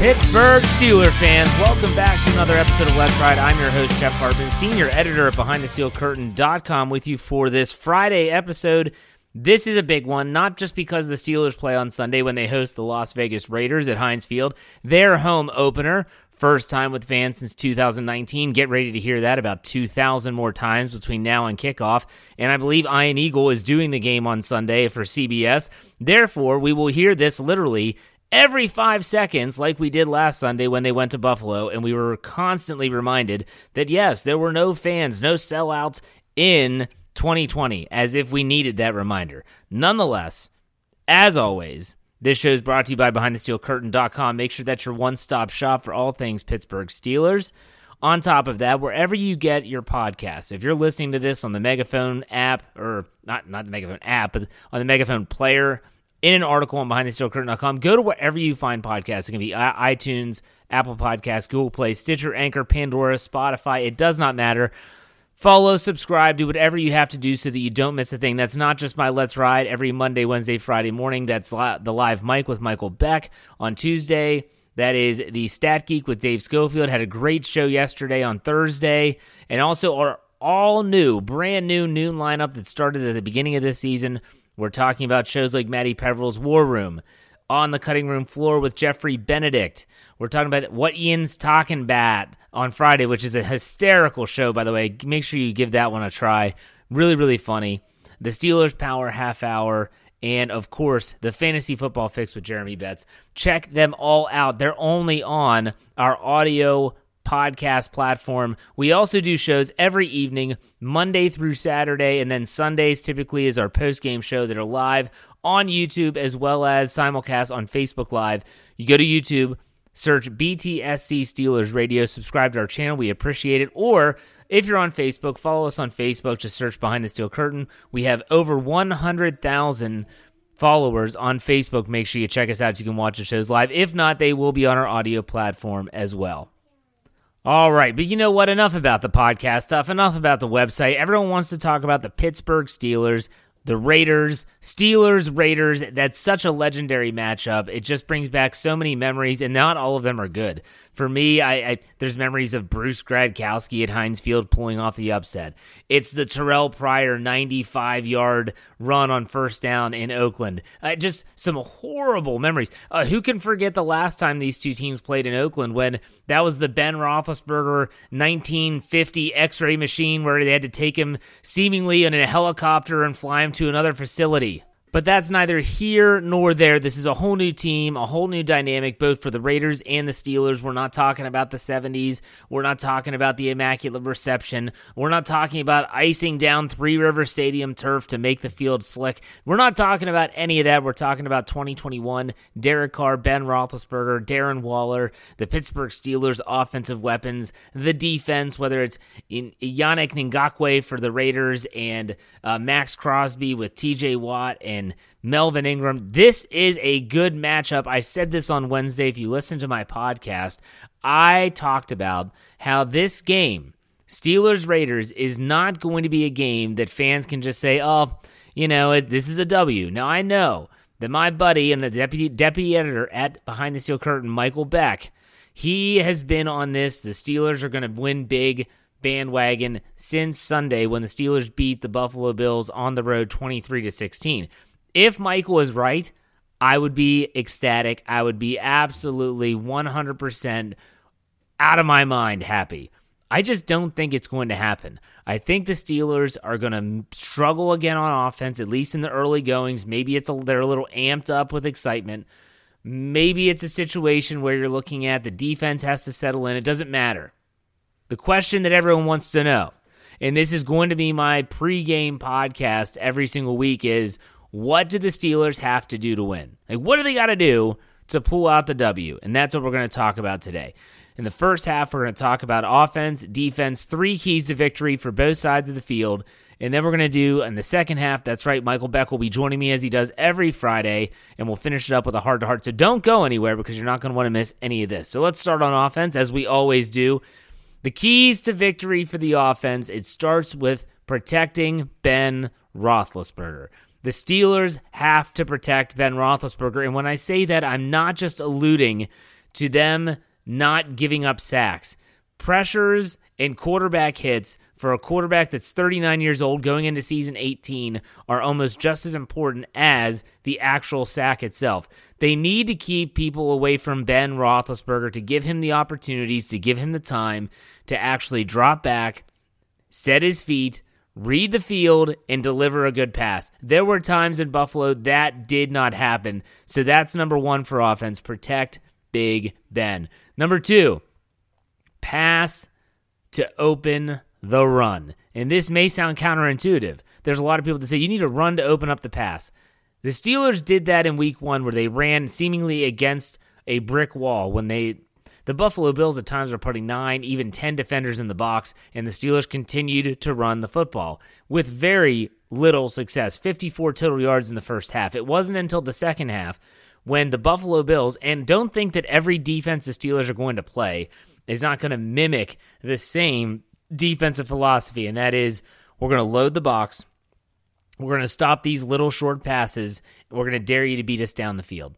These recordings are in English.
Pittsburgh Steeler fans, welcome back to another episode of Let's Ride. I'm your host, Jeff Hartman, senior editor at BehindTheSteelCurtain.com, with you for this Friday episode. This is a big one, not just because the Steelers play on Sunday when they host the Las Vegas Raiders at Heinz Field, their home opener. First time with fans since 2019. Get ready to hear that about 2,000 more times between now and kickoff. And I believe Ian Eagle is doing the game on Sunday for CBS. Therefore, we will hear this literally every five seconds, like we did last Sunday when they went to Buffalo, and we were constantly reminded that yes, there were no fans, no sellouts in 2020, as if we needed that reminder. Nonetheless, as always, this show is brought to you by BehindTheSteelCurtain.com. Make sure that's your one stop shop for all things Pittsburgh Steelers. On top of that, wherever you get your podcast, if you're listening to this on the Megaphone app, or not not the Megaphone app, but on the Megaphone player, in an article on BehindTheSteelCurtain.com. Go to wherever you find podcasts. It can be iTunes, Apple Podcasts, Google Play, Stitcher, Anchor, Pandora, Spotify. It does not matter. Follow, subscribe, do whatever you have to do so that you don't miss a thing. That's not just my Let's Ride every Monday, Wednesday, Friday morning. That's the live mic with Michael Beck on Tuesday. That is the Stat Geek with Dave Schofield. Had a great show yesterday on Thursday. And also our all new, brand new noon lineup that started at the beginning of this season we're talking about shows like Maddie Peveril's War Room, On the Cutting Room Floor with Jeffrey Benedict. We're talking about What Ian's Talking Bat on Friday, which is a hysterical show, by the way. Make sure you give that one a try. Really, really funny. The Steelers Power Half Hour, and of course, the Fantasy Football Fix with Jeremy Betts. Check them all out. They're only on our audio podcast platform. We also do shows every evening, Monday through Saturday, and then Sundays typically is our post game show that are live on YouTube as well as simulcast on Facebook Live. You go to YouTube, search BTSC Steelers Radio, subscribe to our channel. We appreciate it. Or if you're on Facebook, follow us on Facebook. Just search Behind the Steel Curtain. We have over 100,000 followers on Facebook. Make sure you check us out so you can watch the shows live. If not, they will be on our audio platform as well. All right, but you know what? Enough about the podcast stuff, enough about the website. Everyone wants to talk about the Pittsburgh Steelers, the Raiders, Steelers, Raiders. That's such a legendary matchup. It just brings back so many memories, and not all of them are good. For me, I, I, there's memories of Bruce Gradkowski at Heinz Field pulling off the upset. It's the Terrell Pryor 95 yard run on first down in Oakland. Uh, just some horrible memories. Uh, who can forget the last time these two teams played in Oakland when that was the Ben Roethlisberger 1950 X-ray machine where they had to take him seemingly in a helicopter and fly him to another facility. But that's neither here nor there. This is a whole new team, a whole new dynamic, both for the Raiders and the Steelers. We're not talking about the 70s. We're not talking about the Immaculate Reception. We're not talking about icing down Three River Stadium turf to make the field slick. We're not talking about any of that. We're talking about 2021, Derek Carr, Ben Roethlisberger, Darren Waller, the Pittsburgh Steelers offensive weapons, the defense, whether it's Yannick Ngakoue for the Raiders and uh, Maxx Crosby with TJ Watt and and Melvin Ingram. This is a good matchup. I said this on Wednesday. If you listen to my podcast, I talked about how this game, Steelers Raiders, is not going to be a game that fans can just say, oh, you know, this is a W. Now, I know that my buddy and the deputy, deputy editor at Behind the Steel Curtain, Michael Beck, he has been on this. The Steelers are going to win big bandwagon since Sunday when the Steelers beat the Buffalo Bills on the road 23 to 16 if Michael is right, I would be ecstatic. I would be absolutely 100% out of my mind happy. I just don't think it's going to happen. I think the Steelers are going to struggle again on offense, at least in the early goings. Maybe it's a, they're a little amped up with excitement. Maybe it's a situation where you're looking at the defense has to settle in. It doesn't matter. The question that everyone wants to know, and this is going to be my pregame podcast every single week, is what do the Steelers have to do to win? Like, what do they got to do to pull out the W? And that's what we're going to talk about today. In the first half, we're going to talk about offense, defense, three keys to victory for both sides of the field. And then we're going to do in the second half, that's right, Michael Beck will be joining me as he does every Friday, and we'll finish it up with a heart to heart. So don't go anywhere because you're not going to want to miss any of this. So let's start on offense, as we always do. The keys to victory for the offense, it starts with protecting Ben Roethlisberger. The Steelers have to protect Ben Roethlisberger. And when I say that, I'm not just alluding to them not giving up sacks. Pressures and quarterback hits for a quarterback that's 39 years old going into season 18 are almost just as important as the actual sack itself. They need to keep people away from Ben Roethlisberger to give him the opportunities, to give him the time to actually drop back, set his feet, read the field, and deliver a good pass. There were times in Buffalo that did not happen. So that's number one for offense protect Big Ben. Number two, pass to open the run. And this may sound counterintuitive. There's a lot of people that say you need to run to open up the pass. The Steelers did that in week one where they ran seemingly against a brick wall when they the Buffalo Bills at times were putting nine, even 10 defenders in the box, and the Steelers continued to run the football with very little success 54 total yards in the first half. It wasn't until the second half when the Buffalo Bills, and don't think that every defense the Steelers are going to play is not going to mimic the same defensive philosophy, and that is we're going to load the box. We're going to stop these little short passes, and we're going to dare you to beat us down the field.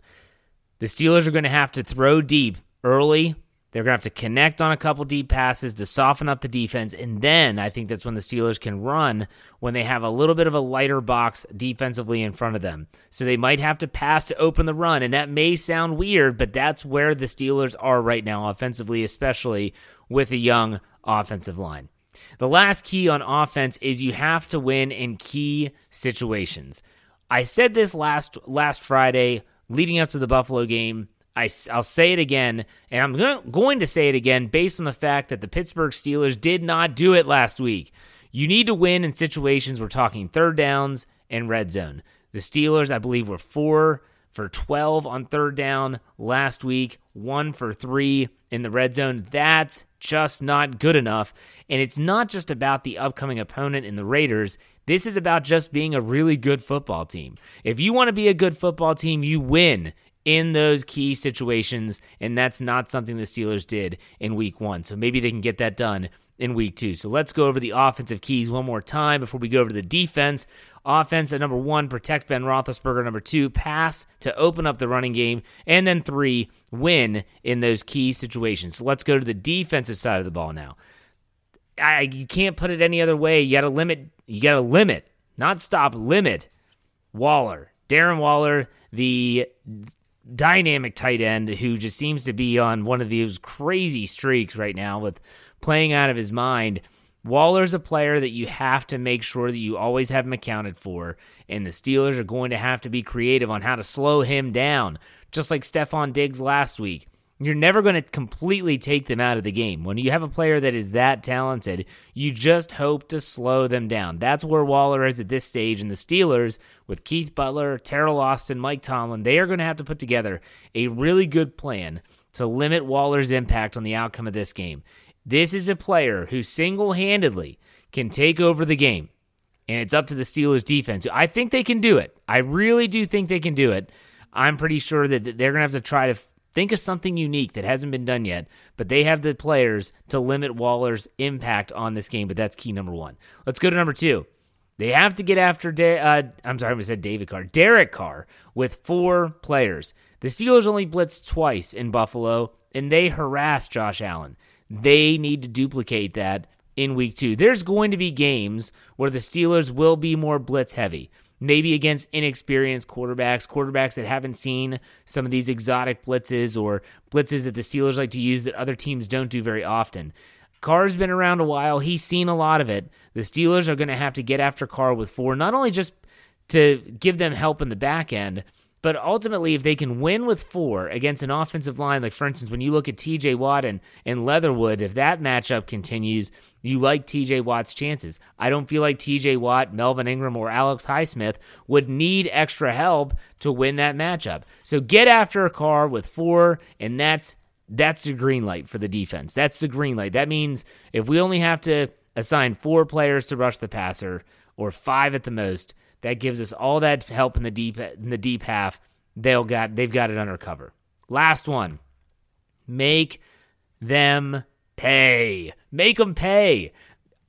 The Steelers are going to have to throw deep early. They're going to have to connect on a couple deep passes to soften up the defense. And then I think that's when the Steelers can run when they have a little bit of a lighter box defensively in front of them. So they might have to pass to open the run. And that may sound weird, but that's where the Steelers are right now, offensively, especially with a young offensive line. The last key on offense is you have to win in key situations. I said this last last Friday leading up to the Buffalo game. I, will say it again, and I'm gonna, going to say it again based on the fact that the Pittsburgh Steelers did not do it last week. You need to win in situations we're talking third downs and red zone. The Steelers, I believe, were four for 12 on third down last week, one for three in the red zone. That's just not good enough. And it's not just about the upcoming opponent in the Raiders. This is about just being a really good football team. If you want to be a good football team, you win in those key situations, and that's not something the Steelers did in week one. So maybe they can get that done in week two. So let's go over the offensive keys one more time before we go over to the defense. Offense at number one, protect Ben Roethlisberger. Number two, pass to open up the running game. And then three, win in those key situations. So let's go to the defensive side of the ball now. I, you can't put it any other way. You got to limit. You got to limit, not stop. Limit Waller, Darren Waller, the dynamic tight end who just seems to be on one of these crazy streaks right now with playing out of his mind. Waller's a player that you have to make sure that you always have him accounted for, and the Steelers are going to have to be creative on how to slow him down, just like Stefon Diggs last week. You're never going to completely take them out of the game. When you have a player that is that talented, you just hope to slow them down. That's where Waller is at this stage. And the Steelers, with Keith Butler, Teryl Austin, Mike Tomlin, they are going to have to put together a really good plan to limit Waller's impact on the outcome of this game. This is a player who single handedly can take over the game. And it's up to the Steelers defense. I think they can do it. I really do think they can do it. I'm pretty sure that they're going to have to try to Think of something unique that hasn't been done yet, but they have the players to limit Waller's impact on this game. But that's key number one. Let's go to number two. They have to get after. De- uh, I'm sorry, I said David Carr, Derek Carr, with four players. The Steelers only blitzed twice in Buffalo, and they harassed Josh Allen. They need to duplicate that in week two. There's going to be games where the Steelers will be more blitz heavy maybe against inexperienced quarterbacks, quarterbacks that haven't seen some of these exotic blitzes or blitzes that the Steelers like to use that other teams don't do very often. Carr's been around a while. He's seen a lot of it. The Steelers are going to have to get after Carr with four, not only just to give them help in the back end, but ultimately, if they can win with four against an offensive line, like for instance, when you look at TJ Watt and, and Leatherwood, if that matchup continues, you like TJ Watt's chances. I don't feel like TJ Watt, Melvin Ingram, or Alex Highsmith would need extra help to win that matchup. So get after a Carr with four, and that's that's the green light for the defense. That's the green light. That means if we only have to assign four players to rush the passer, or five at the most. That gives us all that help in the deep in the deep half. They'll got they've got it under cover. Last one. Make them pay. Make them pay.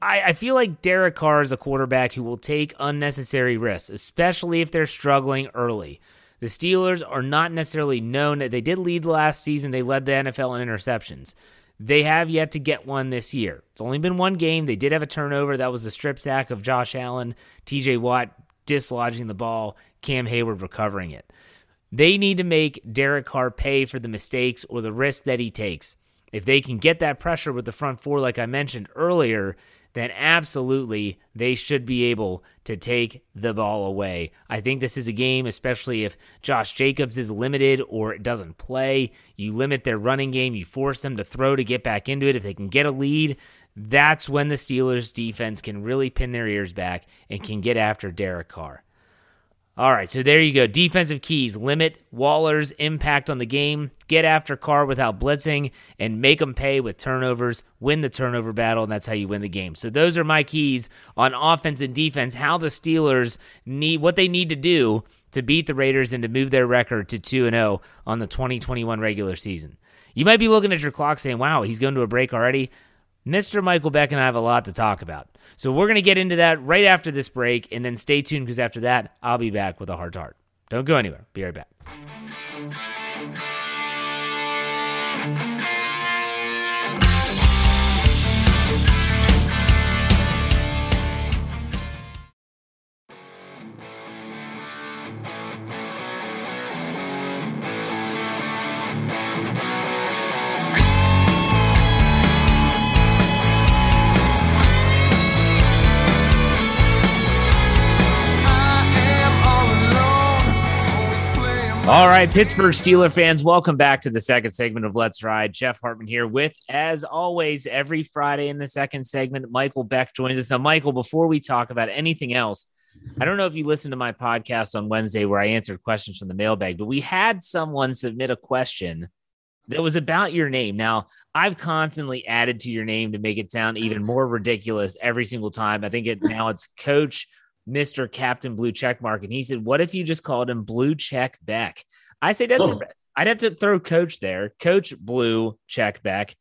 I, I feel like Derek Carr is a quarterback who will take unnecessary risks, especially if they're struggling early. The Steelers are not necessarily known that they did lead last season. They led the NFL in interceptions. They have yet to get one this year. It's only been one game. They did have a turnover. That was the strip sack of Josh Allen, TJ Watt dislodging the ball, Cam Heyward recovering it. They need to make Derek Carr pay for the mistakes or the risk that he takes. If they can get that pressure with the front four, like I mentioned earlier, then absolutely they should be able to take the ball away. I think this is a game, especially if Josh Jacobs is limited or doesn't play. You limit their running game, you force them to throw to get back into it. If they can get a lead, that's when the Steelers defense can really pin their ears back and can get after Derek Carr. All right, so there you go. Defensive keys limit Waller's impact on the game, get after Carr without blitzing, and make them pay with turnovers. Win the turnover battle, and that's how you win the game. So those are my keys on offense and defense. How the Steelers need what they need to do to beat the Raiders and to move their record to two and zero oh on the 2021 regular season. You might be looking at your clock saying, "Wow, he's going to a break already." Mr. Michael Beck and I have a lot to talk about. So we're going to get into that right after this break, and then stay tuned because after that, I'll be back with a to heart. Don't go anywhere. Be right back. All right, Pittsburgh Steeler fans, welcome back to the second segment of Let's Ride. Jeff Hartman here with, as always, every Friday in the second segment, Michael Beck joins us. Now, Michael, before we talk about anything else, I don't know if you listened to my podcast on Wednesday where I answered questions from the mailbag, but we had someone submit a question that was about your name. Now, I've constantly added to your name to make it sound even more ridiculous every single time. I think it now it's Coach Mr. Captain Blue Check Mark. And he said, What if you just called him Blue Check Beck? I say that's oh. a, I'd have to throw Coach there, Coach Blue Check Beck.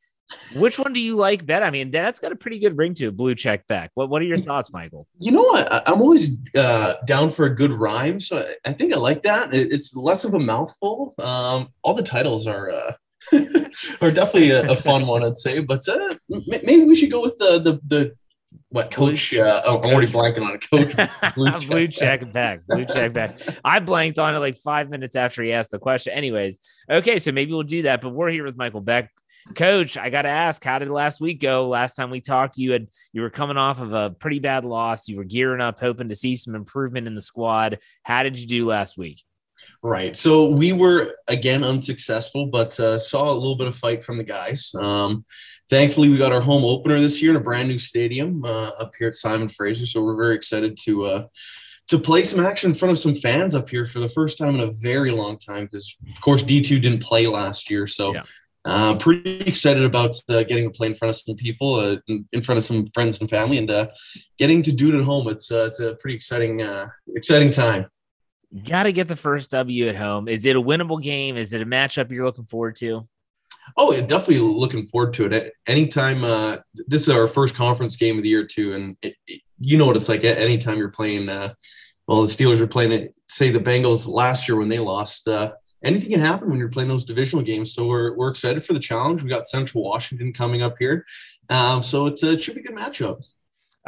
Which one do you like better? I mean, that's got a pretty good ring to it, Blue Check Beck. What What are your thoughts, Michael? You know what? I'm always uh, down for a good rhyme, so I think I like that. It's less of a mouthful. Um, all the titles are uh, are definitely a, a, fun one, I'd say. But uh, maybe we should go with the the, the what coach? Uh, oh, I'm already blanking on it. Coach blue check, blue check back. Blue check back. I blanked on it like five minutes after he asked the question. Anyways, okay, so maybe we'll do that. But we're here with Michael Beck. Coach, I got to ask, how did last week go? Last time we talked, you had you were coming off of a pretty bad loss. You were gearing up, hoping to see some improvement in the squad. How did you do last week? Right. So we were again unsuccessful, but uh, saw a little bit of fight from the guys. Um, thankfully, we got our home opener this year in a brand new stadium uh, up here at Simon Fraser. So we're very excited to uh, to play some action in front of some fans up here for the first time in a very long time. Because of course D two didn't play last year, so. Yeah. Uh, pretty excited about uh, getting to play in front of some people, uh, in, in, front of some friends and family, and uh, getting to do it at home. It's uh, it's a pretty exciting uh, exciting time. Got to get the first W at home. Is it a winnable game? Is it a matchup you're looking forward to? Oh, yeah, definitely looking forward to it. Anytime, uh, this is our first conference game of the year too, and it, it, you know what it's like. Anytime you're playing, uh, well, the Steelers are playing it. Say the Bengals last year when they lost. Uh, anything can happen when you're playing those divisional games. So we're we're excited for the challenge. We got Central Washington coming up here, um, so it should be a good matchup.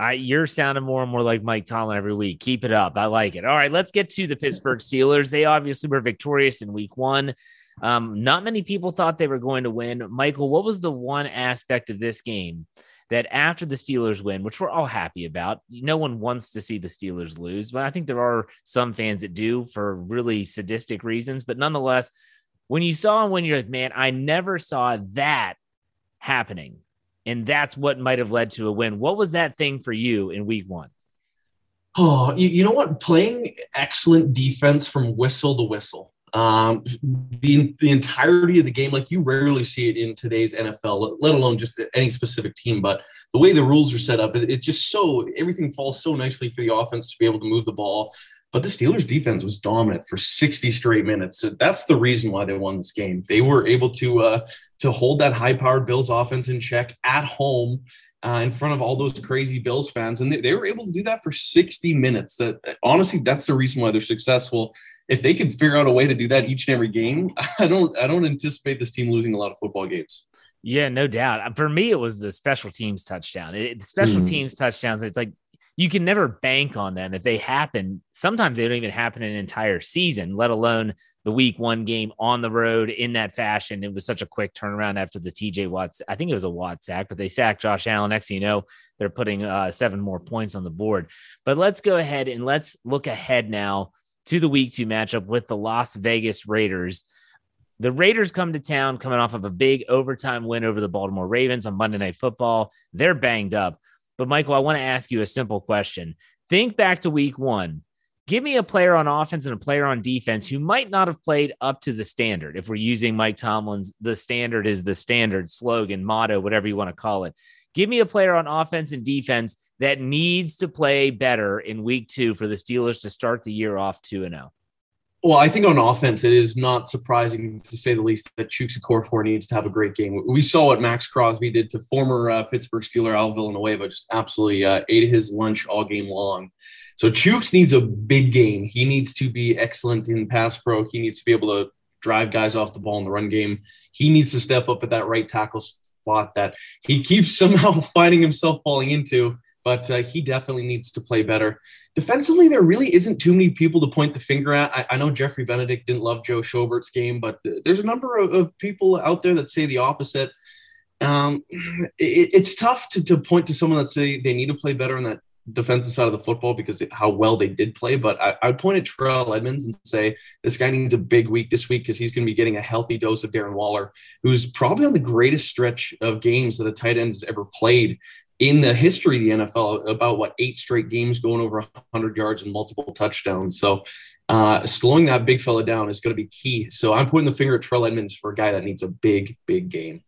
Uh, you're sounding more and more like Mike Tomlin every week. Keep it up. I like it. All right, let's get to the Pittsburgh Steelers. They obviously were victorious in week one. Um, not many people thought they were going to win. Michael, what was the one aspect of this game that after the Steelers win, which we're all happy about, no one wants to see the Steelers lose, but I think there are some fans that do for really sadistic reasons. But nonetheless, when you saw and when you're like, man, I never saw that happening. And that's what might have led to a win. What was that thing for you in week one? Oh, you, you know what? Playing excellent defense from whistle to whistle. Um, the the entirety of the game, like you rarely see it in today's NFL, let alone just any specific team. But the way the rules are set up, it's just so everything falls so nicely for the offense to be able to move the ball. But the Steelers defense was dominant for 60 straight minutes. So that's the reason why they won this game. They were able to uh, to hold that high-powered Bills offense in check at home uh, in front of all those crazy Bills fans, and they, they were able to do that for 60 minutes. That honestly, that's the reason why they're successful if they could figure out a way to do that each and every game, I don't I don't anticipate this team losing a lot of football games. Yeah, no doubt. For me, it was the special teams touchdown. It, the special mm. teams touchdowns. It's like you can never bank on them if they happen. Sometimes they don't even happen an entire season, let alone the week one game on the road in that fashion. It was such a quick turnaround after the TJ Watts. I think it was a Watt sack, but they sacked Josh Allen. Next thing you know, they're putting uh, seven more points on the board. But let's go ahead and let's look ahead now to the week two matchup with the Las Vegas Raiders. The Raiders come to town coming off of a big overtime win over the Baltimore Ravens on Monday Night Football. They're banged up. But, Michael, I want to ask you a simple question. Think back to week one. Give me a player on offense and a player on defense who might not have played up to the standard. If we're using Mike Tomlin's, the standard is the standard slogan, motto, whatever you want to call it. Give me a player on offense and defense that needs to play better in week two for the Steelers to start the year off 2 0. Well, I think on offense, it is not surprising to say the least that Chuks Okorafor needs to have a great game. We saw what Maxx Crosby did to former uh, Pittsburgh Steeler Al Villanueva, just absolutely uh, ate his lunch all game long. So Chuks needs a big game. He needs to be excellent in pass pro. He needs to be able to drive guys off the ball in the run game. He needs to step up at that right tackle spot that he keeps somehow finding himself falling into but uh, he definitely needs to play better. Defensively, there really isn't too many people to point the finger at. I, I know Jeffrey Benedict didn't love Joe Schobert's game, but there's a number of, of people out there that say the opposite. Um, it, it's tough to, to point to someone that say they need to play better on that defensive side of the football because how well they did play. But I, I would point at Terrell Edmunds and say this guy needs a big week this week because he's going to be getting a healthy dose of Darren Waller, who's probably on the greatest stretch of games that a tight end has ever played in the history of the NFL, about what eight straight games going over 100 yards and multiple touchdowns. So, uh, slowing that big fella down is going to be key. So, I'm putting the finger at Terrell Edmunds for a guy that needs a big, big game.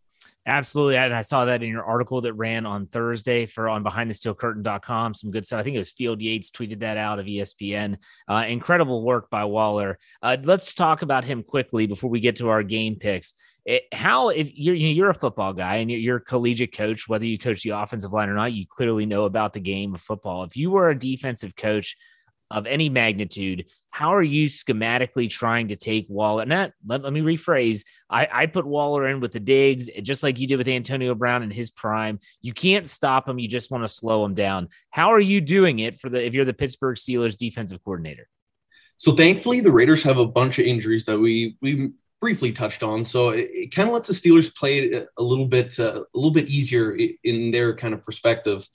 Absolutely. And I saw that in your article that ran on Thursday for on behindthesteelcurtain.com. Some good stuff. I think it was Field Yates tweeted that out of ESPN. Uh, incredible work by Waller. Uh, let's talk about him quickly before we get to our game picks. It, how, if you're, you're a football guy and you're, you're a collegiate coach, whether you coach the offensive line or not, you clearly know about the game of football. If you were a defensive coach, of any magnitude, how are you schematically trying to take Waller? Not let, let me rephrase. I, I put Waller in with the Diggs, just like you did with Antonio Brown in his prime. You can't stop him. You just want to slow him down. How are you doing it for the if you're the Pittsburgh Steelers defensive coordinator? So thankfully, the Raiders have a bunch of injuries that we we briefly touched on. So it, it kind of lets the Steelers play a little bit uh, a little bit easier in their kind of perspective.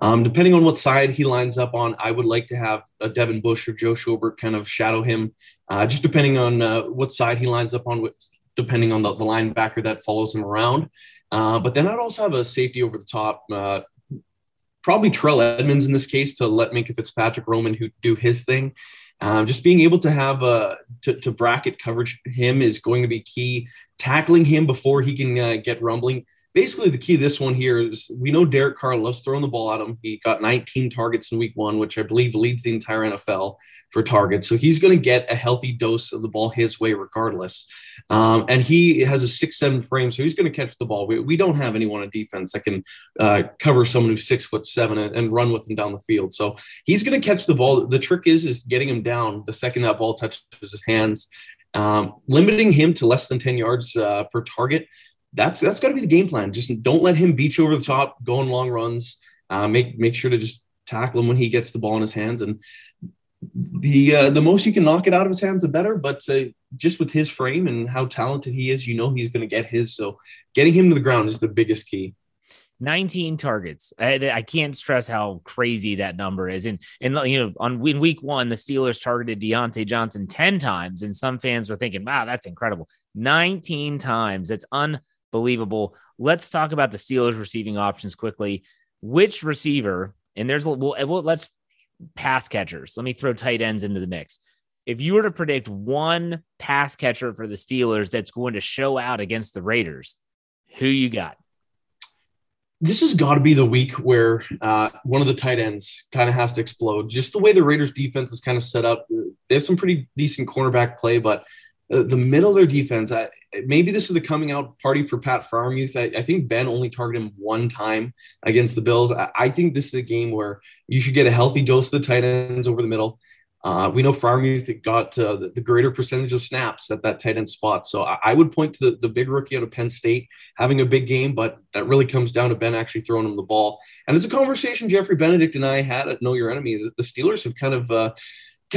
Um, depending on what side he lines up on, I would like to have a Devin Bush or Joe Schobert kind of shadow him, uh, just depending on uh, what side he lines up on, depending on the, the linebacker that follows him around. Uh, but then I'd also have a safety over the top, uh, probably Trell Edmunds in this case to let Minkah Fitzpatrick Roman who do his thing. Um, just being able to have a uh, to, to, bracket coverage him is going to be key. Tackling him before he can uh, get rumbling basically the key this one here is we know Derek Carr loves throwing the ball at him. He got 19 targets in week one, which I believe leads the entire NFL for targets. So he's going to get a healthy dose of the ball his way regardless. Um, and he has a six seven frame, so he's going to catch the ball. We, we don't have anyone on defense that can uh, cover someone who's six foot seven and, and run with him down the field. So he's going to catch the ball. The trick is is getting him down the second that ball touches his hands. Um, limiting him to less than 10 yards uh, per target that's that's got to be the game plan. Just don't let him beat you over the top, go on long runs. Uh, make make sure to just tackle him when he gets the ball in his hands, and the uh, the most you can knock it out of his hands, the better. But uh, just with his frame and how talented he is, you know he's going to get his. So getting him to the ground is the biggest key. 19 targets. I, I, can't stress how crazy that number is. And and you know, on in week one, the Steelers targeted Diontae Johnson 10 times, and some fans were thinking, wow, that's incredible. 19 times. It's un believable. Let's talk about the Steelers receiving options quickly. Which receiver, and there's, well, well let's pass catchers. Let me throw tight ends into the mix. if you were to predict one pass catcher for the Steelers that's going to show out against the Raiders, who you got? This has got to be the week where uh, one of the tight ends kind of has to explode. Just the way the Raiders defense is kind of set up, they have some pretty decent cornerback play, but uh, the middle of their defense, I, maybe this is the coming out party for Pat Freiermuth. I, I, think Ben only targeted him one time against the Bills. I, I, think this is a game where you should get a healthy dose of the tight ends over the middle. Uh, we know Freiermuth got uh, the, the, greater percentage of snaps at that tight end spot. So I, I would point to the, the, big rookie out of Penn State having a big game, but that really comes down to Ben actually throwing him the ball. And it's a conversation Jeffrey Benedict and I had at Know Your Enemy. The, the Steelers have kind of uh,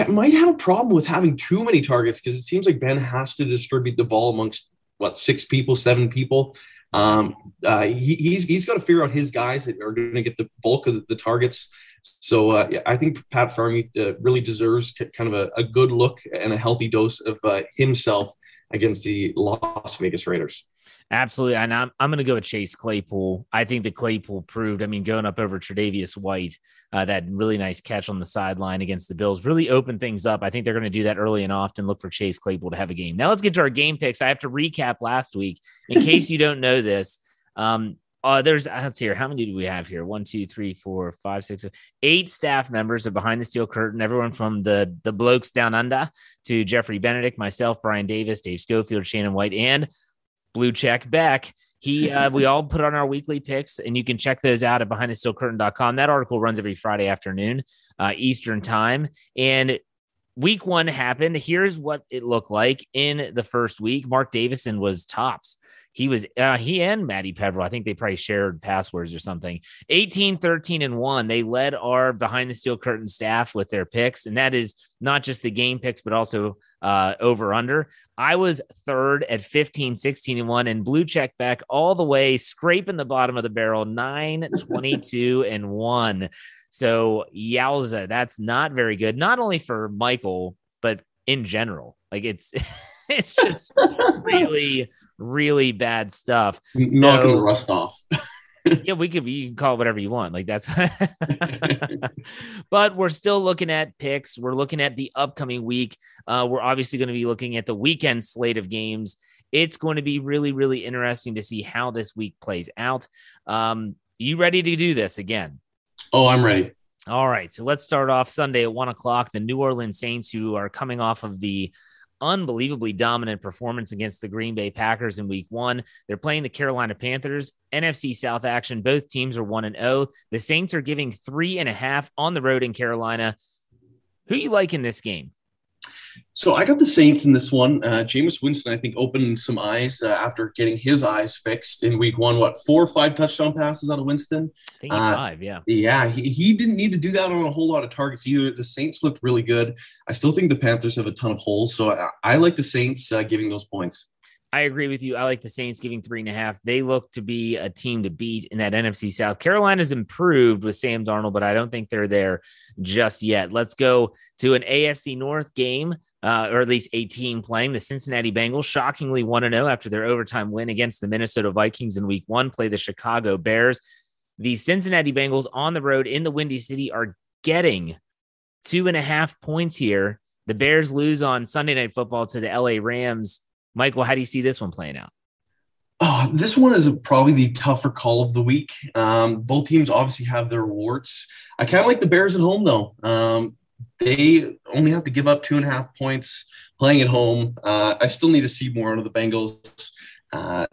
might have a problem with having too many targets because it seems like Ben has to distribute the ball amongst what six people, seven people. Um, uh, he, he's he's got to figure out his guys that are going to get the bulk of the, the targets. So uh, yeah, I think Pat Freiermuth uh, really deserves kind of a, a, good look and a healthy dose of uh, himself against the Las Vegas Raiders. Absolutely. And I'm, I'm going to go with Chase Claypool. I think the Claypool proved, I mean, going up over Tre'Davious White, uh, that really nice catch on the sideline against the Bills really opened things up. I think they're going to do that early and often. Look for Chase Claypool to have a game. Now let's get to our game picks. I have to recap last week in case you don't know this. Um, uh, there's uh, let's see here. How many do we have here? One, two, three, four, five, six, eight staff members of Behind the Steel Curtain. Everyone from the the blokes down under to Jeffrey Benedict, myself, Brian Davis, Dave Schofield, Shannon White, and Blue Check Beck. He, uh, we all put on our weekly picks, and you can check those out at behindthesteelcurtain.com. That article runs every Friday afternoon, uh, Eastern time. And week one happened. Here's what it looked like in the first week. Mark Davison was tops he was uh, he and Maddie Peverill. I think they probably shared passwords or something. 18, 13, and one. They led our behind the steel curtain staff with their picks, and that is not just the game picks, but also uh, over under. I was third at 15, 16, and one, and blue check back all the way, scraping the bottom of the barrel, 9, 22, and one. So yowza, that's not very good. Not only for Michael, but in general. Like it's it's just really really bad stuff. Knocking so, the rust off. yeah, we could you can call it whatever you want. Like that's but we're still looking at picks. We're looking at the upcoming week. Uh, we're obviously going to be looking at the weekend slate of games. It's going to be really, really interesting to see how this week plays out. Um, you ready to do this again? Oh, I'm ready. All right. So let's start off Sunday at one o'clock. The New Orleans Saints, who are coming off of the unbelievably dominant performance against the Green Bay Packers in week one. They're playing the Carolina Panthers, NFC South action. Both teams are 1 and 0. The Saints are giving three and a half on the road in Carolina. Who you like in this game? So I got the Saints in this one. Uh, Jameis Winston, I think, opened some eyes uh, after getting his eyes fixed in week one. What, four or five touchdown passes out of Winston? I think uh, five, yeah. Yeah, he, he didn't need to do that on a whole lot of targets either. The Saints looked really good. I still think the Panthers have a ton of holes. So I, I like the Saints uh, giving those points. I agree with you. I like the Saints giving three and a half. They look to be a team to beat in that NFC South. Carolina's improved with Sam Darnold, but I don't think they're there just yet. Let's go to an AFC North game uh, or at least a team playing the Cincinnati Bengals, shockingly 1 0 after their overtime win against the Minnesota Vikings in week one, play the Chicago Bears. The Cincinnati Bengals on the road in the Windy City are getting two and a half points here. The Bears lose on Sunday Night Football to the LA Rams. Michael, how do you see this one playing out? Oh, this one is probably the tougher call of the week. Um, both teams obviously have their warts. I kind of like the Bears at home, though. Um, they only have to give up two and a half points playing at home. Uh, I still need to see more out of the Bengals. Uh,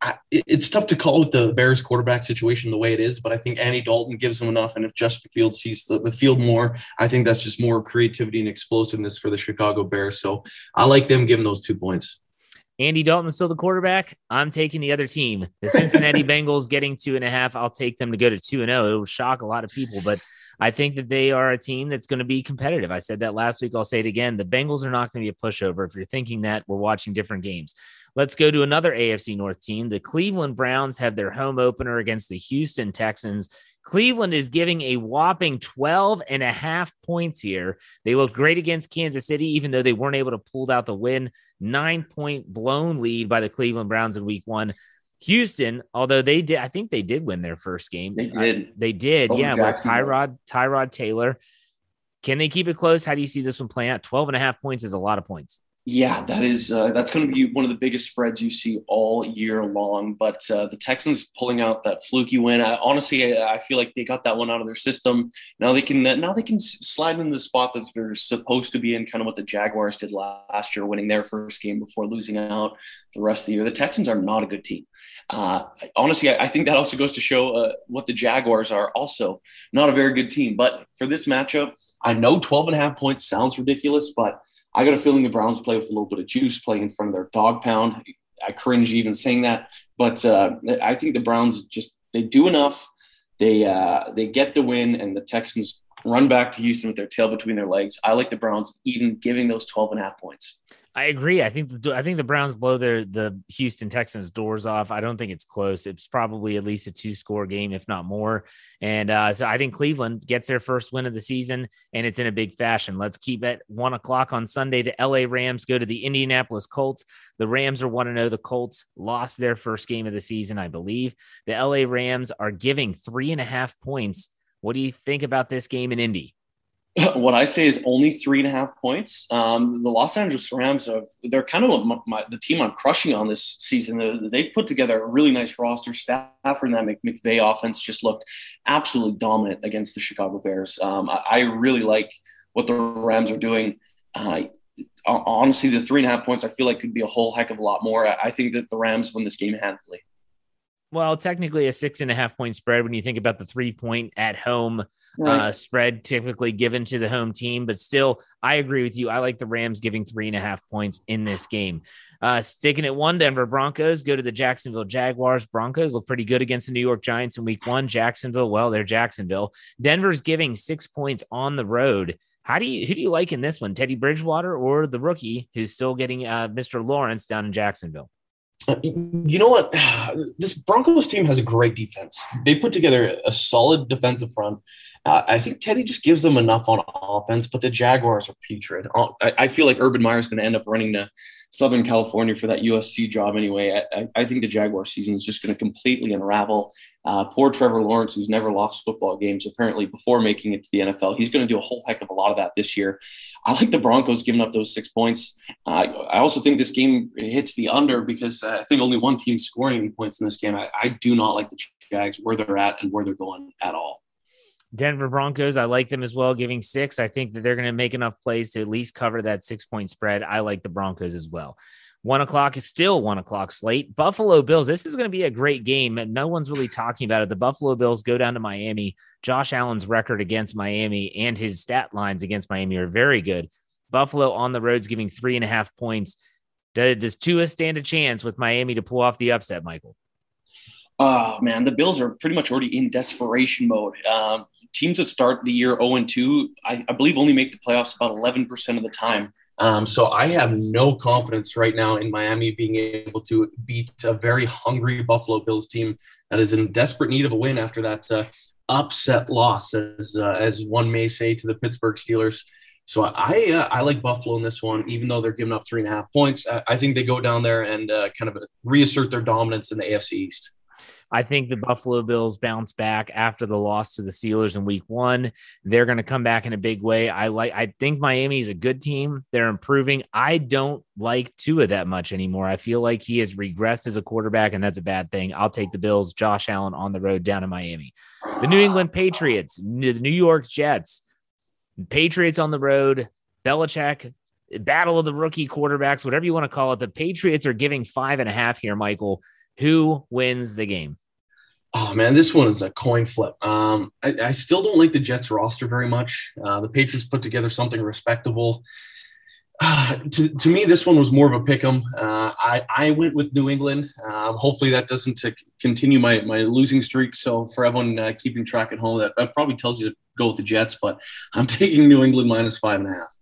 I, it's tough to call with the Bears quarterback situation the way it is, but I think Andy Dalton gives them enough. And if Justin Field sees the, the field more, I think that's just more creativity and explosiveness for the Chicago Bears. So I like them giving those two points. Andy Dalton's still the quarterback. I'm taking the other team. The Cincinnati Bengals getting two and a half. I'll take them to go to two and zero. Oh. It will shock a lot of people, but I think that they are a team that's going to be competitive. I said that last week. I'll say it again. The Bengals are not going to be a pushover. If you're thinking that, we're watching different games. Let's go to another AFC North team. The Cleveland Browns have their home opener against the Houston Texans. Cleveland is giving a whopping 12 and a half points here. They looked great against Kansas City, even though they weren't able to pull out the win. Nine point blown lead by the Cleveland Browns in week one. Houston, although they did, I think they did win their first game. They did. they did, yeah. With Tyrod, Tyrod Taylor. Can they keep it close? How do you see this one playing out? 12 and a half points is a lot of points. Yeah, that is uh, that's going to be one of the biggest spreads you see all year long. But uh, the Texans pulling out that fluky win. I, honestly, I, I, feel like they got that one out of their system. Now they can now they can slide in the spot that they're supposed to be in, kind of what the Jaguars did last year, winning their first game before losing out the rest of the year. The Texans are not a good team. Uh, honestly, I, I, think that also goes to show uh, what the Jaguars are also not a very good team. But for this matchup, I know 12 and a half points sounds ridiculous, but I got a feeling the Browns play with a little bit of juice, playing in front of their dog pound. I cringe even saying that, but uh, I think the Browns just they do enough. They uh, they get the win, and the Texans run back to Houston with their tail between their legs. I like the Browns even giving those 12 and a half points. I agree. I think the, I think the Browns blow their the Houston Texans doors off. I don't think it's close. It's probably at least a two score game, if not more. And uh, so I think Cleveland gets their first win of the season, and it's in a big fashion. Let's keep it one o'clock on Sunday. The LA Rams go to the Indianapolis Colts. The Rams are one to know. The Colts lost their first game of the season, I believe. The LA Rams are giving three and a half points. What do you think about this game in Indy? what I say is only three and a half points. Um, the Los Angeles Rams are they're kind of my, my, the team I'm crushing on this season. They put together a really nice roster. Stafford and that McVay offense just looked absolutely dominant against the Chicago Bears. Um, I, I, really like what the Rams are doing. Uh, honestly, the three and a half points I feel like could be a whole heck of a lot more. I, I think that the Rams win this game handily. Well, technically a six and a half point spread when you think about the three point at home right. uh, spread typically given to the home team. But still, I agree with you. I like the Rams giving three and a half points in this game. Uh, sticking at one, Denver Broncos go to the Jacksonville Jaguars. Broncos look pretty good against the New York Giants in week one. Jacksonville, well, they're Jacksonville. Denver's giving six points on the road. How do you who do you like in this one, Teddy Bridgewater or the rookie who's still getting uh, Mr. Lawrence down in Jacksonville? You know what? This Broncos team has a great defense. They put together a solid defensive front. Uh, I think Teddy just gives them enough on offense, but the Jaguars are putrid. Uh, I, I feel like Urban Meyer is going to end up running to Southern California for that USC job anyway. I, I think the Jaguar season is just going to completely unravel. Uh, poor Trevor Lawrence, who's never lost football games apparently before making it to the NFL, he's going to do a whole heck of a lot of that this year. I like the Broncos giving up those six points. Uh, I also think this game hits the under because I think only one team scoring points in this game. I, I do not like the Jags where they're at and where they're going at all. Denver Broncos, I like them as well, giving six. I think that they're going to make enough plays to at least cover that six point spread. I like the Broncos as well. One o'clock is still one o'clock slate. Buffalo Bills. This is going to be a great game. No one's really talking about it. The Buffalo Bills go down to Miami. Josh Allen's record against Miami and his stat lines against Miami are very good. Buffalo on the road's giving three and a half points. Does, does Tua stand a chance with Miami to pull off the upset, Michael? Oh man, the Bills are pretty much already in desperation mode. Um, teams that start the year 0 and 2, I, I believe only make the playoffs about 11% of the time. Um, so I have no confidence right now in Miami being able to beat a very hungry Buffalo Bills team that is in desperate need of a win after that uh, upset loss, as uh, as one may say, to the Pittsburgh Steelers. So I uh, I like Buffalo in this one, even though they're giving up three and a half points. I, I think they go down there and uh, kind of reassert their dominance in the AFC East. I think the hmm. Buffalo Bills bounce back after the loss to the Steelers in week one. They're going to come back in a big way. I like, I think Miami is a good team. They're improving. I don't like Tua that much anymore. I feel like he has regressed as a quarterback, and that's a bad thing. I'll take the Bills, Josh Allen on the road down to Miami. The New England Patriots, the New York Jets, Patriots on the road, Belichick, battle of the rookie quarterbacks, whatever you want to call it. The Patriots are giving five and a half here, Michael. Who wins the game? Oh man, this one is a coin flip. Um, I, I, still don't like the Jets roster very much. Uh, the Patriots put together something respectable. Uh, to, to me, this one was more of a pick 'em. Uh, I, I went with New England. Um, hopefully, that doesn't continue my, my losing streak. So, for everyone uh, keeping track at home, that, that probably tells you to go with the Jets. But I'm taking New England minus five and a half.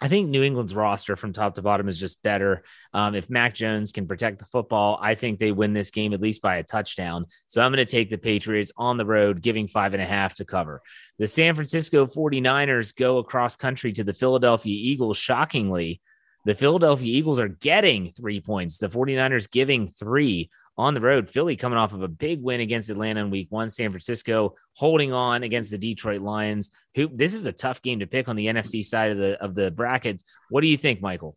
I think New England's roster from top to bottom is just better. Um, if Mac Jones can protect the football, I think they win this game at least by a touchdown. So I'm going to take the Patriots on the road, giving five and a half to cover. The San Francisco 49ers go across country to the Philadelphia Eagles. Shockingly, the Philadelphia Eagles are getting three points, the 49ers giving three on the road. Philly coming off of a big win against Atlanta in week one. San Francisco holding on against the Detroit Lions. Who this is a tough game to pick on the NFC side of the of the brackets. What do you think, Michael?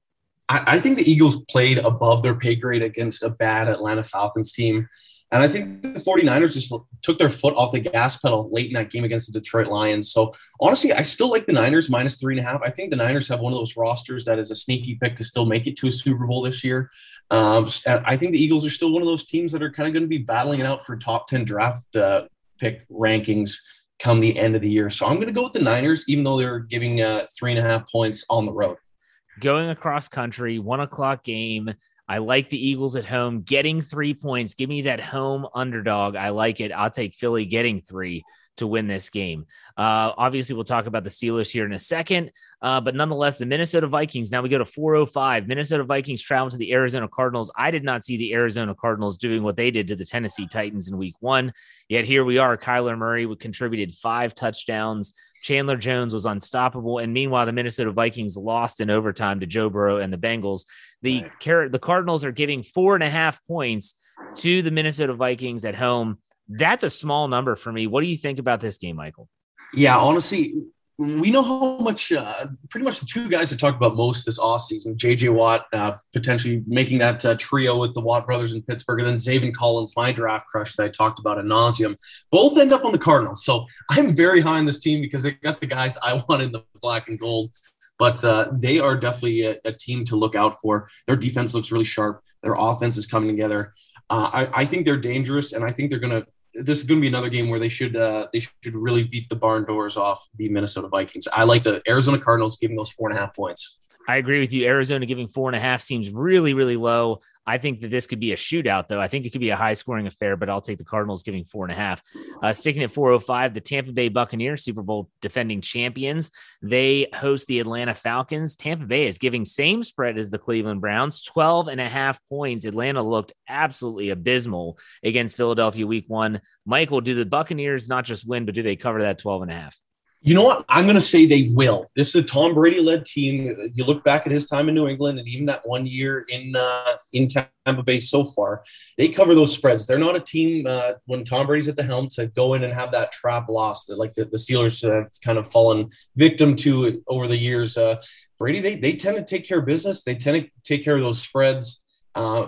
I, I think the Eagles played above their pay grade against a bad Atlanta Falcons team. And I think the 49ers just took their foot off the gas pedal late in that game against the Detroit Lions. So honestly, I still like the Niners minus three and a half. I think the Niners have one of those rosters that is a sneaky pick to still make it to a Super Bowl this year. Um, I think the Eagles are still one of those teams that are kind of going to be battling it out for top 10 draft uh, pick rankings come the end of the year. So I'm going to go with the Niners, even though they're giving uh, three and a half points on the road. Going across country, one o'clock game. I like the Eagles at home getting three points. Give me that home underdog. I like it. I'll take Philly getting three to win this game. Uh, obviously, we'll talk about the Steelers here in a second, uh, but nonetheless, the Minnesota Vikings. Now we go to 405. Minnesota Vikings travel to the Arizona Cardinals. I did not see the Arizona Cardinals doing what they did to the Tennessee Titans in week one. Yet here we are. Kyler Murray contributed five touchdowns. Chandler Jones was unstoppable. And meanwhile, the Minnesota Vikings lost in overtime to Joe Burrow and the Bengals. The, the Cardinals are giving four and a half points to the Minnesota Vikings at home. That's a small number for me. What do you think about this game, Michael? Yeah, honestly, we know how much, uh, pretty much the two guys that talked about most this offseason, JJ Watt uh, potentially making that uh, trio with the Watt brothers in Pittsburgh, and then Zaven Collins, my draft crush that I talked about at nauseum, both end up on the Cardinals. So I'm very high on this team because they got the guys I want in the black and gold. But uh, they are definitely a, a, team to look out for. Their defense looks really sharp. Their offense is coming together. Uh, I, I think they're dangerous, and I think they're going to this is going to be another game where they should uh, they should really beat the barn doors off the Minnesota Vikings. I like the Arizona Cardinals giving those four and a half points. I agree with you. Arizona giving four and a half seems really, really low. I think that this could be a shootout, though. I think it could be a high scoring affair, but I'll take the Cardinals giving four and a half. Uh, sticking at 405, the Tampa Bay Buccaneers, Super Bowl defending champions. They host the Atlanta Falcons. Tampa Bay is giving same spread as the Cleveland Browns, 12 and a half points. Atlanta looked absolutely abysmal against Philadelphia week one. Michael, do the Buccaneers not just win, but do they cover that 12 and a half? You know what? I'm going to say they will. This is a Tom Brady led team. You look back at his time in New England and even that one year in uh, in Tampa Bay so far, they cover those spreads. They're not a team uh, when Tom Brady's at the helm to go in and have that trap loss that like the, the Steelers have kind of fallen victim to over the years. Uh, Brady, they, they tend to take care of business. They tend to take care of those spreads. Uh,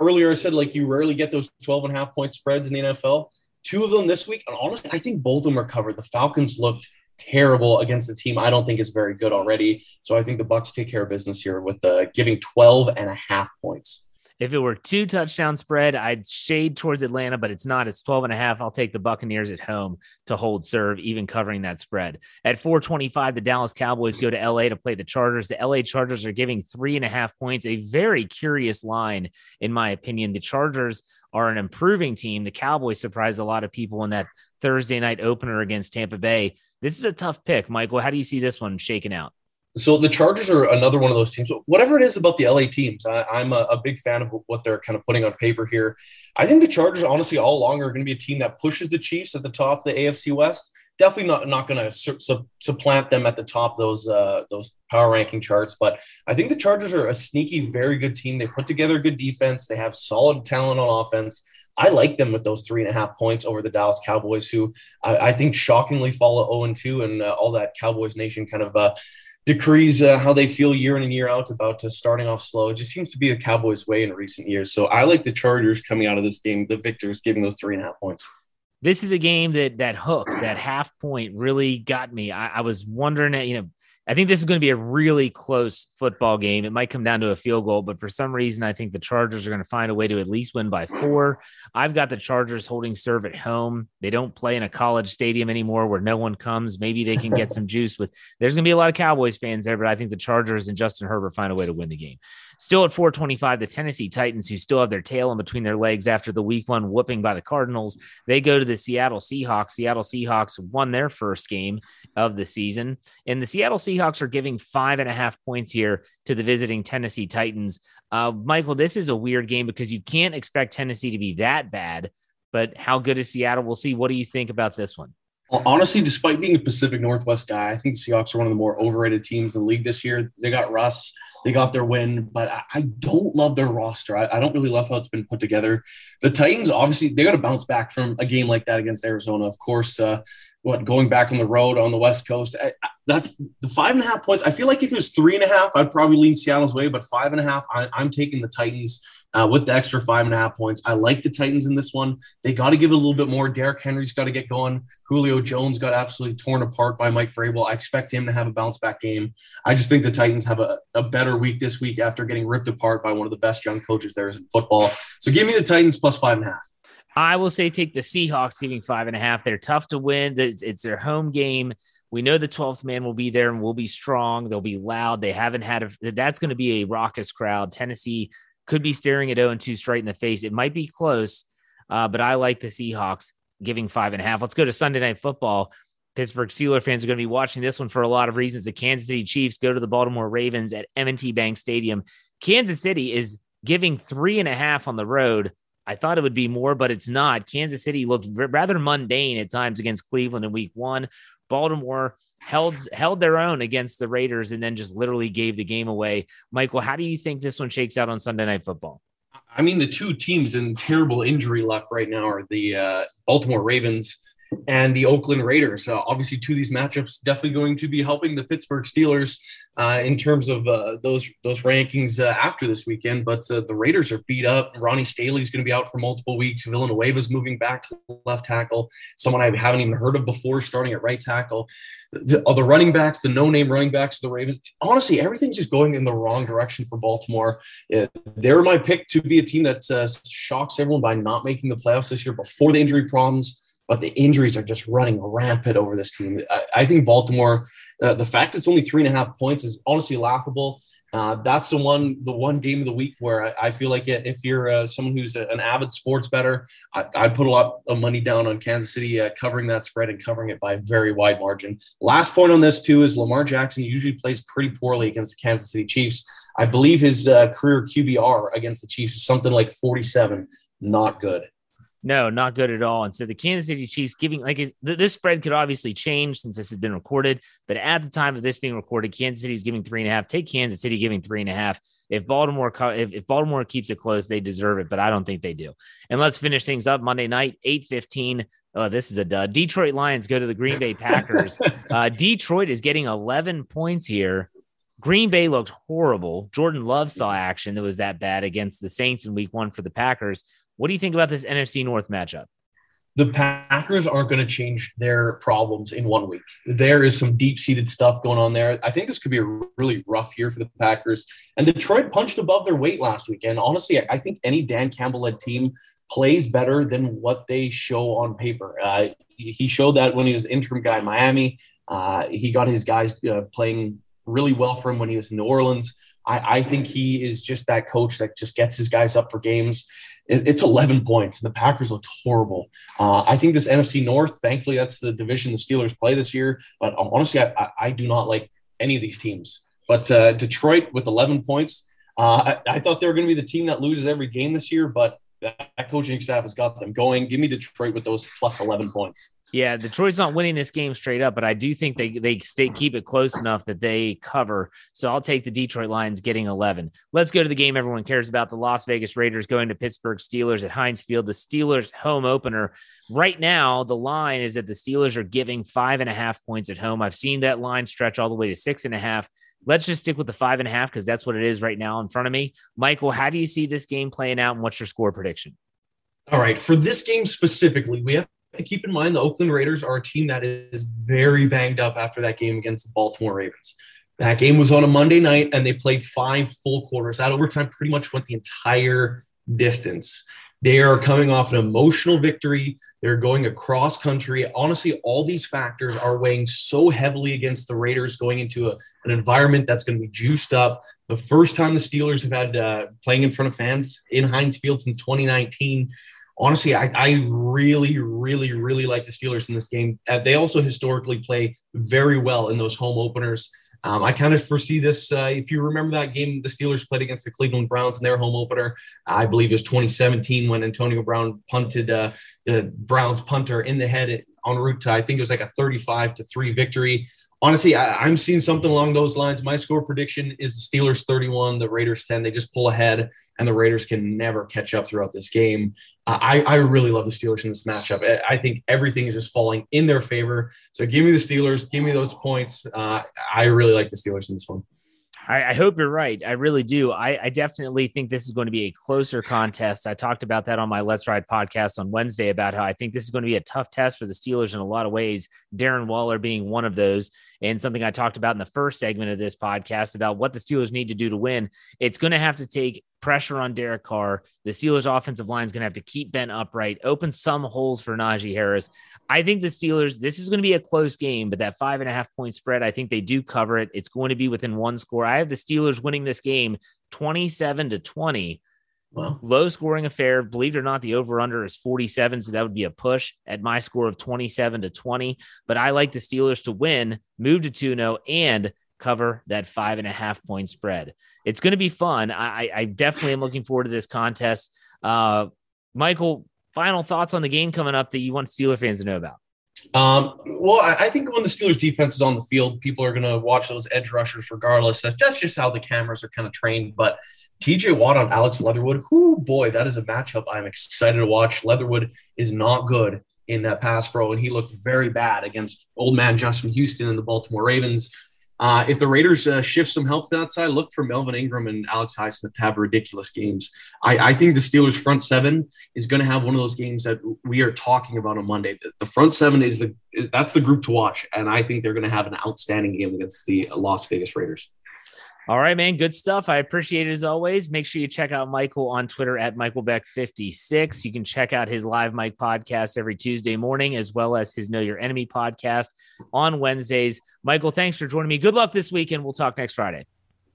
earlier, I said like you rarely get those 12 and a half point spreads in the NFL Two of them this week, and honestly, I think both of them are covered. The Falcons looked terrible against a team I don't think is very good already. So I think the Bucks take care of business here with the giving 12 and a half points. If it were two touchdown spread, I'd shade towards Atlanta, but it's not. It's 12 and a half. I'll take the Buccaneers at home to hold serve, even covering that spread. At 425, the Dallas Cowboys go to LA to play the Chargers. The LA Chargers are giving three and a half points, a very curious line, in my opinion. The Chargers are an improving team. The Cowboys surprised a lot of people in that Thursday night opener against Tampa Bay. This is a tough pick, Michael. How do you see this one shaking out? So the Chargers are another one of those teams. Whatever it is about the LA teams, I, am a, a, big fan of what they're kind of putting on paper here. I think the Chargers, honestly, all along are going to be a team that pushes the Chiefs at the top of the AFC West. Definitely not not going to su- su- supplant them at the top those uh, those power ranking charts, but I think the Chargers are a sneaky, very good team. They put together a good defense. They have solid talent on offense. I like them with those three and a half points over the Dallas Cowboys, who I, I think shockingly follow 0 and 2, and uh, all that Cowboys Nation kind of uh, decrees uh, how they feel year in and year out about uh, starting off slow. It just seems to be the Cowboys' way in recent years. So I like the Chargers coming out of this game, the victors giving those three and a half points. This is a game that that hook, that half point, really got me. I, I was wondering, you know, I think this is going to be a really close football game. It might come down to a field goal, but for some reason, I think the Chargers are going to find a way to at least win by four. I've got the Chargers holding serve at home. They don't play in a college stadium anymore where no one comes. Maybe they can get some juice with. There's going to be a lot of Cowboys fans there, but I think the Chargers and Justin Herbert find a way to win the game. Still at 425, the Tennessee Titans, who still have their tail in between their legs after the week one whooping by the Cardinals, they go to the Seattle Seahawks. Seattle Seahawks won their first game of the season. And the Seattle Seahawks are giving five and a half points here to the visiting Tennessee Titans. Uh, Michael, this is a weird game because you can't expect Tennessee to be that bad, but how good is Seattle? We'll see. What do you think about this one? Honestly, despite being a Pacific Northwest guy, I think the Seahawks are one of the more overrated teams in the league this year. They got Russ, they got their win, but I, I don't love their roster. I, I, don't really love how it's been put together. The Titans, obviously, they got to bounce back from a game like that against Arizona. Of course, uh, what going back on the road on the West Coast. I, that the five and a half points. I feel like if it was three and a half, I'd probably lean Seattle's way. But five and a half, I, am taking the Titans uh, with the extra five and a half points. I like the Titans in this one. They got to give a little bit more. Derrick Henry's got to get going. Julio Jones got absolutely torn apart by Mike Vrabel. I expect him to have a bounce back game. I just think the Titans have a, a better week this week after getting ripped apart by one of the best young coaches there is in football. So give me the Titans plus five and a half. I will say take the Seahawks giving five and a half. They're tough to win. It's, it's their home game. We know the 12th man will be there and will be strong. They'll be loud. They haven't had a, that's going to be a raucous crowd. Tennessee could be staring at 0 2 straight in the face. It might be close, uh, but I like the Seahawks giving five and a half. Let's go to Sunday Night Football. Pittsburgh Steelers fans are going to be watching this one for a lot of reasons. The Kansas City Chiefs go to the Baltimore Ravens at M&T Bank Stadium. Kansas City is giving three and a half on the road. I thought it would be more, but it's not. Kansas City looked rather mundane at times against Cleveland in week one. Baltimore held held their own against the Raiders and then just literally gave the game away. Michael, how do you think this one shakes out on Sunday Night Football? I mean, the two teams in terrible injury luck right now are the uh, Baltimore Ravens and the Oakland Raiders. Uh, obviously, two of these matchups definitely going to be helping the Pittsburgh Steelers uh, in terms of uh, those those rankings uh, after this weekend. But uh, the Raiders are beat up. Ronnie Stanley's going to be out for multiple weeks. Villanueva's moving back to left tackle, someone I haven't even heard of before, starting at right tackle. The, the running backs, the no-name running backs, the Ravens. Honestly, everything's just going in the wrong direction for Baltimore. they're my pick to be a team that uh, shocks everyone by not making the playoffs this year before the injury problems but the injuries are just running rampant over this team. I, I think Baltimore, uh, the fact it's only three and a half points is honestly laughable. Uh, that's the one, the one game of the week where I, I feel like if you're uh, someone who's a, an avid sports bettor, I, I put a lot of money down on Kansas City uh, covering that spread and covering it by a very wide margin. Last point on this too is Lamar Jackson usually plays pretty poorly against the Kansas City Chiefs. I believe his uh, career QBR against the Chiefs is something like 47. Not good. No, not good at all. And so the Kansas City Chiefs giving like this spread could obviously change since this has been recorded, but at the time of this being recorded, Kansas City is giving three and a half. Take Kansas City giving three and a half. If Baltimore if, if Baltimore keeps it close, they deserve it, but I don't think they do. And let's finish things up Monday night, eight fifteen. Oh, this is a dud. Detroit Lions go to the Green Bay Packers. uh, Detroit is getting 11 points here. Green Bay looked horrible. Jordan Love saw action that was that bad against the Saints in week one for the Packers. What do you think about this NFC North matchup? The Packers aren't going to change their problems in one week. There is some deep seated stuff going on there. I think this could be a really rough year for the Packers. And Detroit punched above their weight last week. And honestly, I think any Dan Campbell led team plays better than what they show on paper. Uh, he showed that when he was interim guy in Miami. Uh, he got his guys uh, playing really well for him when he was in New Orleans. I, I, think he is just that coach that just gets his guys up for games it's 11 points. The Packers looked horrible. Uh, I think this NFC North, thankfully, that's the division the Steelers play this year. But honestly, I, I do not like any of these teams. But uh, Detroit with 11 points, uh, I, I, thought they were going to be the team that loses every game this year, but that coaching staff has got them going. Give me Detroit with those plus 11 points. Yeah, Detroit's not winning this game straight up, but I do think they they stay keep it close enough that they cover. So I'll take the Detroit Lions getting 11. Let's go to the game everyone cares about: the Las Vegas Raiders going to Pittsburgh Steelers at Heinz Field. The Steelers home opener. Right now, the line is that the Steelers are giving five and a half points at home. I've seen that line stretch all the way to six and a half. Let's just stick with the five and a half because that's what it is right now in front of me. Michael, how do you see this game playing out, and what's your score prediction? All right, for this game specifically, we have keep in mind the Oakland Raiders are a team that is very banged up after that game against the Baltimore Ravens. That game was on a Monday night and they played five full quarters. That overtime pretty much went the entire distance. They are coming off an emotional victory. They're going across country. Honestly, all these factors are weighing so heavily against the Raiders going into a, an environment that's going to be juiced up. The first time the Steelers have had uh, playing in front of fans in Heinz Field since 2019 honestly, I, I really, really, really like the Steelers in this game. Uh, they also historically play very well in those home openers. Um, I kind of foresee this. Uh, if you remember that game the Steelers played against the Cleveland Browns in their home opener, I believe it was 2017 when Antonio Brown punted uh, the Browns punter in the head en route to, I think it was like a 35 to 3 victory honestly, I, am seeing something along those lines. My score prediction is the Steelers 31, the Raiders 10. They just pull ahead, and the Raiders can never catch up throughout this game. Uh, I, I really love the Steelers in this matchup. I, I, think everything is just falling in their favor. So give me the Steelers, give me those points. Uh, I really like the Steelers in this one. I, I, hope you're right. I really do. I, I, definitely think this is going to be a closer contest. I talked about that on my Let's Ride podcast on Wednesday about how I think this is going to be a tough test for the Steelers in a lot of ways. Darren Waller being one of those, and something I talked about in the first segment of this podcast about what the Steelers need to do to win. It's going to have to take pressure on Derek Carr. The Steelers' offensive line is going to have to keep Ben upright, open some holes for Najee Harris. I think the Steelers, this is going to be a close game, but that five and a half point spread, I think they do cover it. It's going to be within one score. I have the Steelers winning this game 27 to 20. Wow. Low scoring affair. Believe it or not, the over under is 47. So that would be a push at my score of 27 to 20. But I like the Steelers to win, move to 2 0, and oh, cover that five and a half point spread. It's going to be fun. I, I definitely am looking forward to this contest. Uh, Michael, final thoughts on the game coming up that you want Steeler fans to know about? Um, well, I, think when the Steelers defense is on the field, people are going to watch those edge rushers regardless. That's, that's just how the cameras are kind of trained. But TJ Watt on Alex Leatherwood, whoo boy, that is a matchup I'm excited to watch. Leatherwood is not good in that pass pro, and he looked very bad against old man Justin Houston and the Baltimore Ravens. Uh, if the Raiders uh, shift some help to that side, look for Melvin Ingram and Alex Highsmith to have ridiculous games. I, I think the Steelers' front seven is going to have one of those games that we are talking about on Monday. The, the front seven is the is, that's the group to watch, and I think they're going to have an outstanding game against the Las Vegas Raiders. All right, man. Good stuff. I appreciate it as always. Make sure you check out Michael on Twitter at MichaelBeck56. You can check out his live mic podcast every Tuesday morning, as well as his Know Your Enemy podcast on Wednesdays. Michael, thanks for joining me. Good luck this week, and we'll talk next Friday.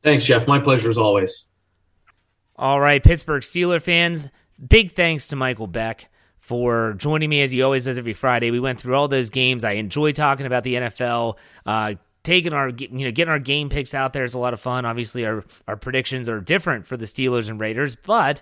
Thanks, Jeff. My pleasure as always. All right, Pittsburgh Steeler fans, big thanks to Michael Beck for joining me as he always does every Friday. We went through all those games. I enjoy talking about the NFL. Uh, taking our you know getting our game picks out there is a lot of fun. Obviously, our our predictions are different for the Steelers and Raiders, but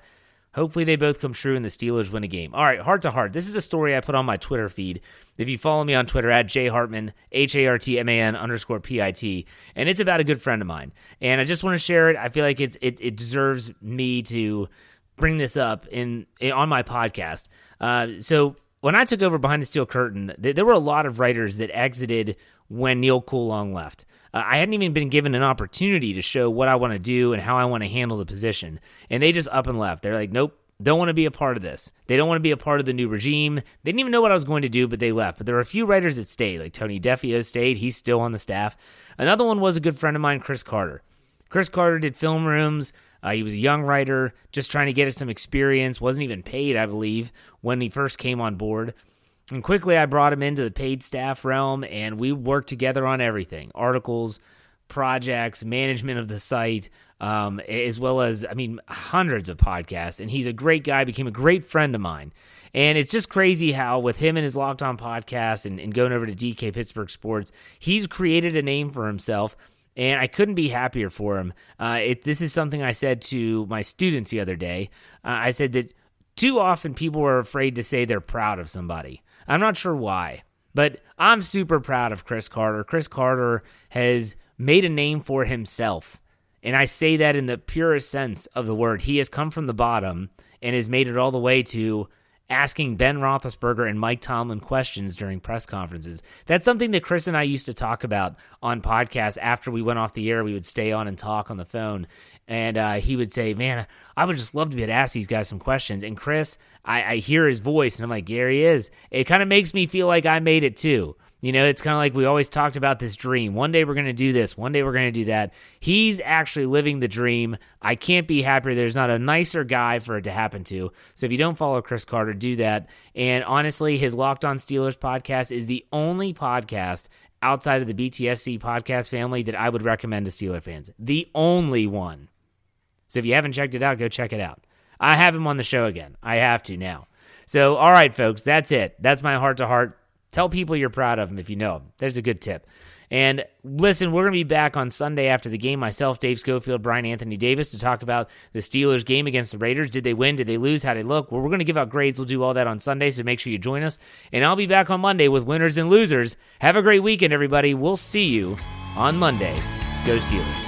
hopefully they both come true and the Steelers win a game. All right, heart to heart. This is a story I put on my Twitter feed. If you follow me on Twitter at J Hartman H A R T M A N underscore P I T, and it's about a good friend of mine, and I just want to share it. I feel like it's it it deserves me to bring this up in, in on my podcast. Uh, so when I took over behind the steel curtain, there were a lot of writers that exited when Neal Coolong left. Uh, I hadn't even been given an opportunity to show what I want to do and how I want to handle the position. And they just up and left. They're like, nope, don't want to be a part of this. They don't want to be a part of the new regime. They didn't even know what I was going to do, but they left. But there were a few writers that stayed, like Tony Defeo stayed. He's still on the staff. Another one was a good friend of mine, Chris Carter. Chris Carter did film rooms. Uh, he was a young writer, just trying to get some experience. Wasn't even paid, I believe, when he first came on board. And quickly, I brought him into the paid staff realm, and we worked together on everything articles, projects, management of the site, um, as well as, I mean, hundreds of podcasts. And he's a great guy, became a great friend of mine. And it's just crazy how, with him and his Locked On podcast and, and going over to DK Pittsburgh Sports, he's created a name for himself. And I couldn't be happier for him. Uh, it, this is something I said to my students the other day. Uh, I said that too often people are afraid to say they're proud of somebody. I'm not sure why, but I'm super proud of Chris Carter. Chris Carter has made a name for himself. And I say that in the purest sense of the word. He has come from the bottom and has made it all the way to asking Ben Roethlisberger and Mike Tomlin questions during press conferences. That's something that Chris and I used to talk about on podcasts after we went off the air. We would stay on and talk on the phone. And uh, he would say, Man, I would just love to be able to ask these guys some questions. And Chris, I, I hear his voice and I'm like, Gary is. It kind of makes me feel like I made it too. You know, it's kind of like we always talked about this dream. One day we're going to do this, one day we're going to do that. He's actually living the dream. I can't be happier. There's not a nicer guy for it to happen to. So if you don't follow Chris Carter, do that. And honestly, his Locked On Steelers podcast is the only podcast outside of the BTSC podcast family that I would recommend to Steeler fans. The only one. So if you haven't checked it out, go check it out. I have him on the show again. I have to now. So, all right, folks, that's it. That's my heart to heart Tell people you're proud of them if you know them. There's a good tip. And listen, we're going to be back on Sunday after the game. Myself, Dave Schofield, Brian Anthony Davis to talk about the Steelers game against the Raiders. Did they win? Did they lose? How did they look? Well, we're going to give out grades. We'll do all that on Sunday, so make sure you join us. And I'll be back on Monday with winners and losers. Have a great weekend, everybody. We'll see you on Monday. Go Steelers.